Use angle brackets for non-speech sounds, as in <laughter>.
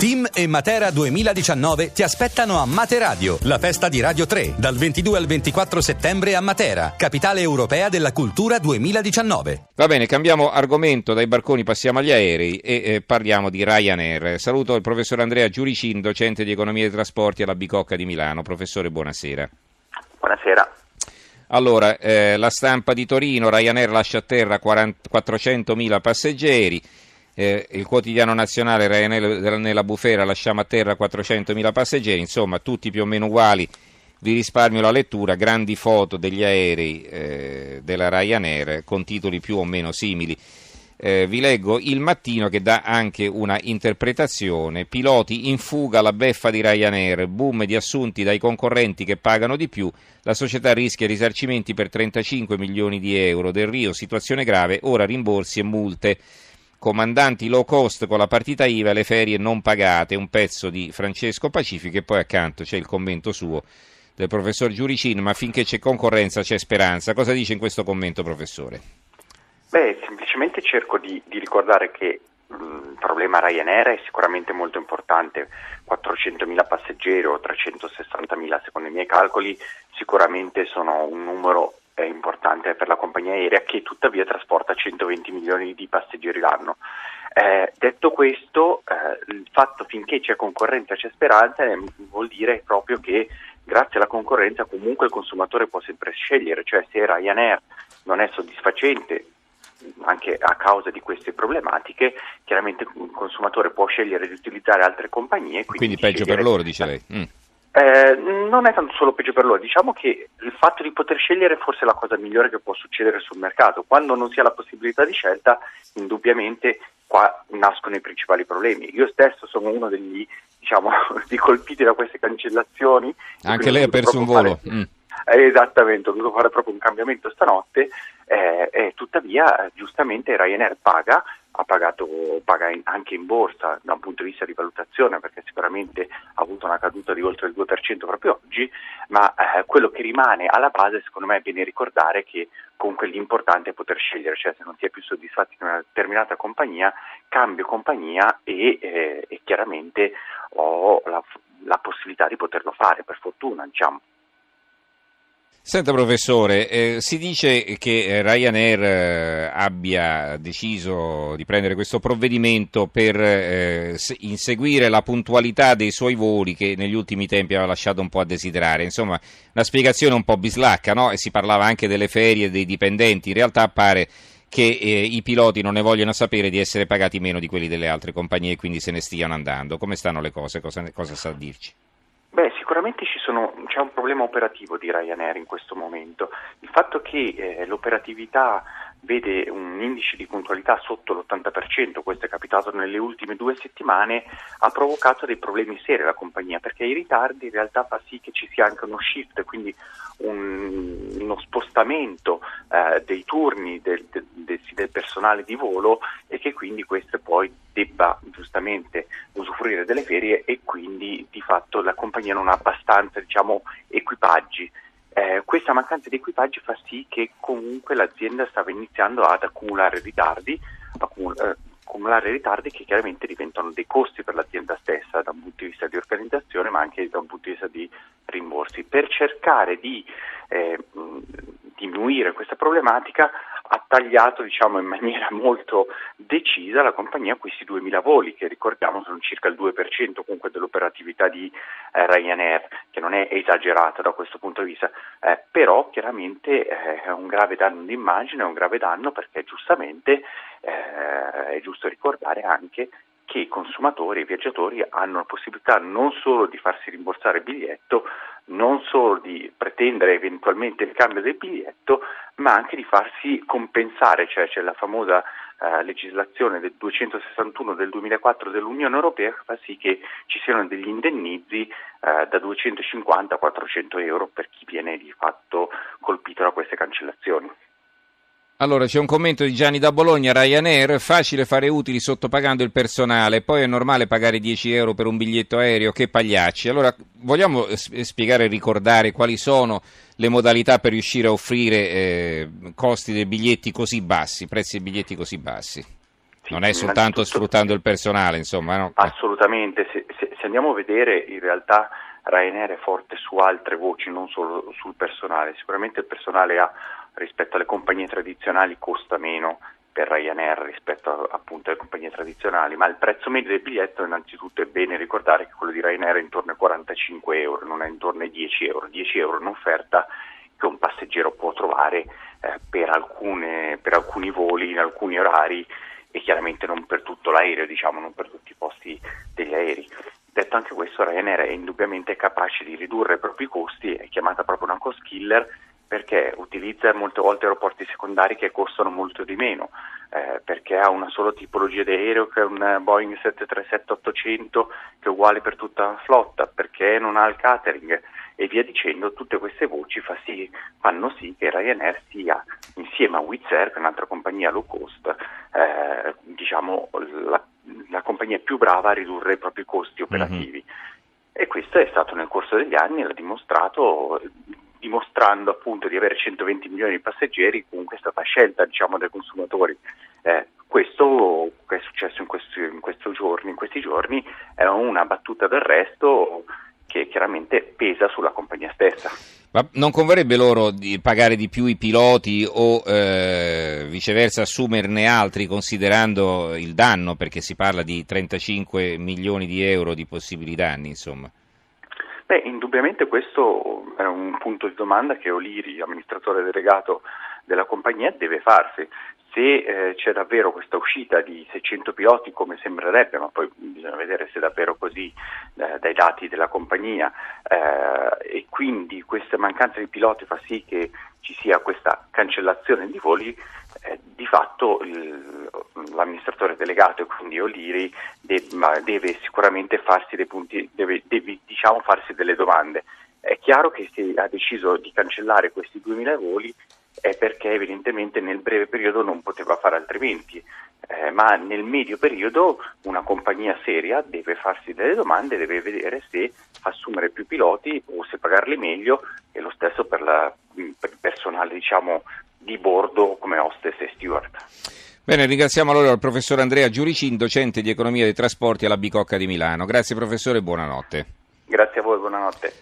Team e Matera 2019 ti aspettano a Materadio, la festa di Radio 3, dal 22 al 24 settembre a Matera, capitale europea della cultura 2019. Va bene, cambiamo argomento, dai barconi passiamo agli aerei e eh, parliamo di Ryanair. Saluto il professor Andrea Giuricin, docente di economia dei trasporti alla Bicocca di Milano. Professore, buonasera. Buonasera. Allora, eh, la stampa di Torino, Ryanair lascia a terra 40, 400.000 passeggeri. Eh, il quotidiano nazionale Ryanair nella bufera lasciamo a terra 400.000 passeggeri, insomma tutti più o meno uguali, vi risparmio la lettura, grandi foto degli aerei eh, della Ryanair con titoli più o meno simili. Eh, vi leggo il mattino che dà anche una interpretazione, piloti in fuga alla beffa di Ryanair, boom di assunti dai concorrenti che pagano di più, la società rischia risarcimenti per 35 milioni di euro, del Rio situazione grave, ora rimborsi e multe comandanti low cost con la partita IVA le ferie non pagate, un pezzo di Francesco Pacifico e poi accanto c'è il commento suo del professor Giuricin, ma finché c'è concorrenza c'è speranza. Cosa dice in questo commento, professore? Beh, semplicemente cerco di, di ricordare che il problema Ryanair è sicuramente molto importante, 400.000 passeggeri o 360.000 secondo i miei calcoli sicuramente sono un numero è importante per la compagnia aerea che tuttavia trasporta 120 milioni di passeggeri l'anno. Eh, detto questo, eh, il fatto finché c'è concorrenza c'è speranza eh, vuol dire proprio che grazie alla concorrenza comunque il consumatore può sempre scegliere, cioè se Ryanair non è soddisfacente anche a causa di queste problematiche, chiaramente il consumatore può scegliere di utilizzare altre compagnie. Quindi, quindi peggio per loro, dice lei. Mm. Eh, non è tanto solo peggio per loro, diciamo che il fatto di poter scegliere è forse la cosa migliore che può succedere sul mercato. Quando non si ha la possibilità di scelta, indubbiamente qua nascono i principali problemi. Io stesso sono uno degli diciamo, <laughs> di colpiti da queste cancellazioni. Anche lei ha perso un volo. Fare... Mm. Eh, esattamente, ho dovuto fare proprio un cambiamento stanotte eh, tuttavia giustamente Ryanair paga ha pagato, paga in, anche in borsa da un punto di vista di valutazione perché sicuramente ha avuto una caduta di oltre il 2% proprio oggi, ma eh, quello che rimane alla base secondo me è bene ricordare che comunque l'importante è poter scegliere, cioè se non si è più soddisfatti di una determinata compagnia, cambio compagnia e, eh, e chiaramente ho la, la possibilità di poterlo fare, per fortuna diciamo. Senta professore, eh, si dice che eh, Ryanair eh, abbia deciso di prendere questo provvedimento per eh, inseguire la puntualità dei suoi voli che negli ultimi tempi aveva lasciato un po' a desiderare. Insomma, una spiegazione un po' bislacca, no? E si parlava anche delle ferie dei dipendenti. In realtà pare che eh, i piloti non ne vogliono sapere di essere pagati meno di quelli delle altre compagnie e quindi se ne stiano andando. Come stanno le cose? Cosa, cosa sa dirci? Sicuramente sono, c'è un problema operativo di Ryanair in questo momento. Il fatto che eh, l'operatività vede un indice di puntualità sotto l'80%, questo è capitato nelle ultime due settimane, ha provocato dei problemi seri alla compagnia perché i ritardi in realtà fa sì che ci sia anche uno shift, quindi un, uno spostamento eh, dei turni del, del, del, personale di volo e che quindi questo poi debba giustamente usufruire delle ferie e quindi di fatto la compagnia non ha abbastanza diciamo, equipaggi. Eh, questa mancanza di equipaggi fa sì che comunque l'azienda stava iniziando ad accumulare ritardi, accumul- eh, accumulare ritardi che chiaramente diventano dei costi per l'azienda stessa da un punto di vista di organizzazione ma anche da un punto di vista di rimborsi. Per cercare di eh, diminuire questa problematica ha tagliato diciamo, in maniera <laughs> molto decisa la compagnia questi 2.000 voli che ricordiamo sono circa il 2% comunque dell'operatività di eh, Ryanair che non è esagerata da questo punto di vista. Eh, però chiaramente eh, è un grave danno d'immagine, è un grave danno perché giustamente eh, è giusto ricordare anche che i consumatori e i viaggiatori hanno la possibilità non solo di farsi rimborsare il biglietto, non solo di pretendere eventualmente il cambio del biglietto, ma anche di farsi compensare, cioè c'è la famosa eh, legislazione del 261 del 2004 dell'Unione Europea che fa sì che ci siano degli indennizi eh, da 250 a 400 euro per chi viene di fatto colpito da queste cancellazioni. Allora c'è un commento di Gianni da Bologna, Ryanair, facile fare utili sottopagando il personale, poi è normale pagare 10 euro per un biglietto aereo, che pagliacci. Allora vogliamo spiegare e ricordare quali sono le modalità per riuscire a offrire eh, costi dei biglietti così bassi, prezzi dei biglietti così bassi? non è soltanto sfruttando il personale, insomma. No? Assolutamente, se, se, se, andiamo a vedere in realtà Ryanair è forte su altre voci, non solo sul personale. Sicuramente il personale ha, rispetto alle compagnie tradizionali costa meno per Ryanair rispetto appunto alle compagnie tradizionali, ma il prezzo medio del biglietto innanzitutto è bene ricordare che quello di Ryanair è intorno ai 45 euro, non è intorno ai 10 euro. 10 euro è un'offerta che un passeggero può trovare eh, per, alcune, per alcuni voli, in alcuni orari e chiaramente non per tutto l'aereo, diciamo, non per tutti i posti degli aerei. Detto anche questo, Ryanair è indubbiamente capace di ridurre i propri costi, è chiamata proprio una cost killer perché utilizza molte volte aeroporti secondari che costano molto di meno, eh, perché ha una sola tipologia di aereo che è un Boeing 737-800 che è uguale per tutta la flotta, perché non ha il catering e via dicendo, tutte queste voci fa sì, fanno sì che Ryanair sia insieme a Wizz Air, che è un'altra compagnia low cost, eh, diciamo la, la, compagnia più brava a ridurre i propri costi operativi. Mm-hmm. E questo è stato nel corso degli anni, l'ha dimostrato dimostrando appunto di avere 120 milioni di passeggeri, comunque è stata scelta diciamo, dai consumatori. Eh, questo che è successo in questi, in, giorni, in questi giorni è una battuta d'arresto che chiaramente pesa sulla compagnia stessa. Ma non converrebbe loro di pagare di più i piloti o eh, viceversa assumerne altri considerando il danno, perché si parla di 35 milioni di euro di possibili danni, insomma? Beh, indubbiamente questo è un punto di domanda che Oliri, amministratore delegato della compagnia, deve farsi. Se eh, c'è davvero questa uscita di 600 piloti, come sembrerebbe, ma poi bisogna vedere se è davvero così eh, dai dati della compagnia, eh, e quindi questa mancanza di piloti fa sì che ci sia questa cancellazione di voli, eh, di fatto il, l'amministratore delegato e quindi O'Leary deve, deve sicuramente farsi, dei punti, deve, deve, diciamo, farsi delle domande. È chiaro che se ha deciso di cancellare questi 2000 voli è perché evidentemente nel breve periodo non poteva fare altrimenti, eh, ma nel medio periodo una compagnia seria deve farsi delle domande, deve vedere se assumere più piloti o se pagarli meglio e lo stesso per, la, per il personale diciamo, di bordo come hostess e steward. Bene, ringraziamo allora il professor Andrea Giuricin, docente di economia dei trasporti alla Bicocca di Milano. Grazie professore buonanotte. Grazie a voi, buonanotte.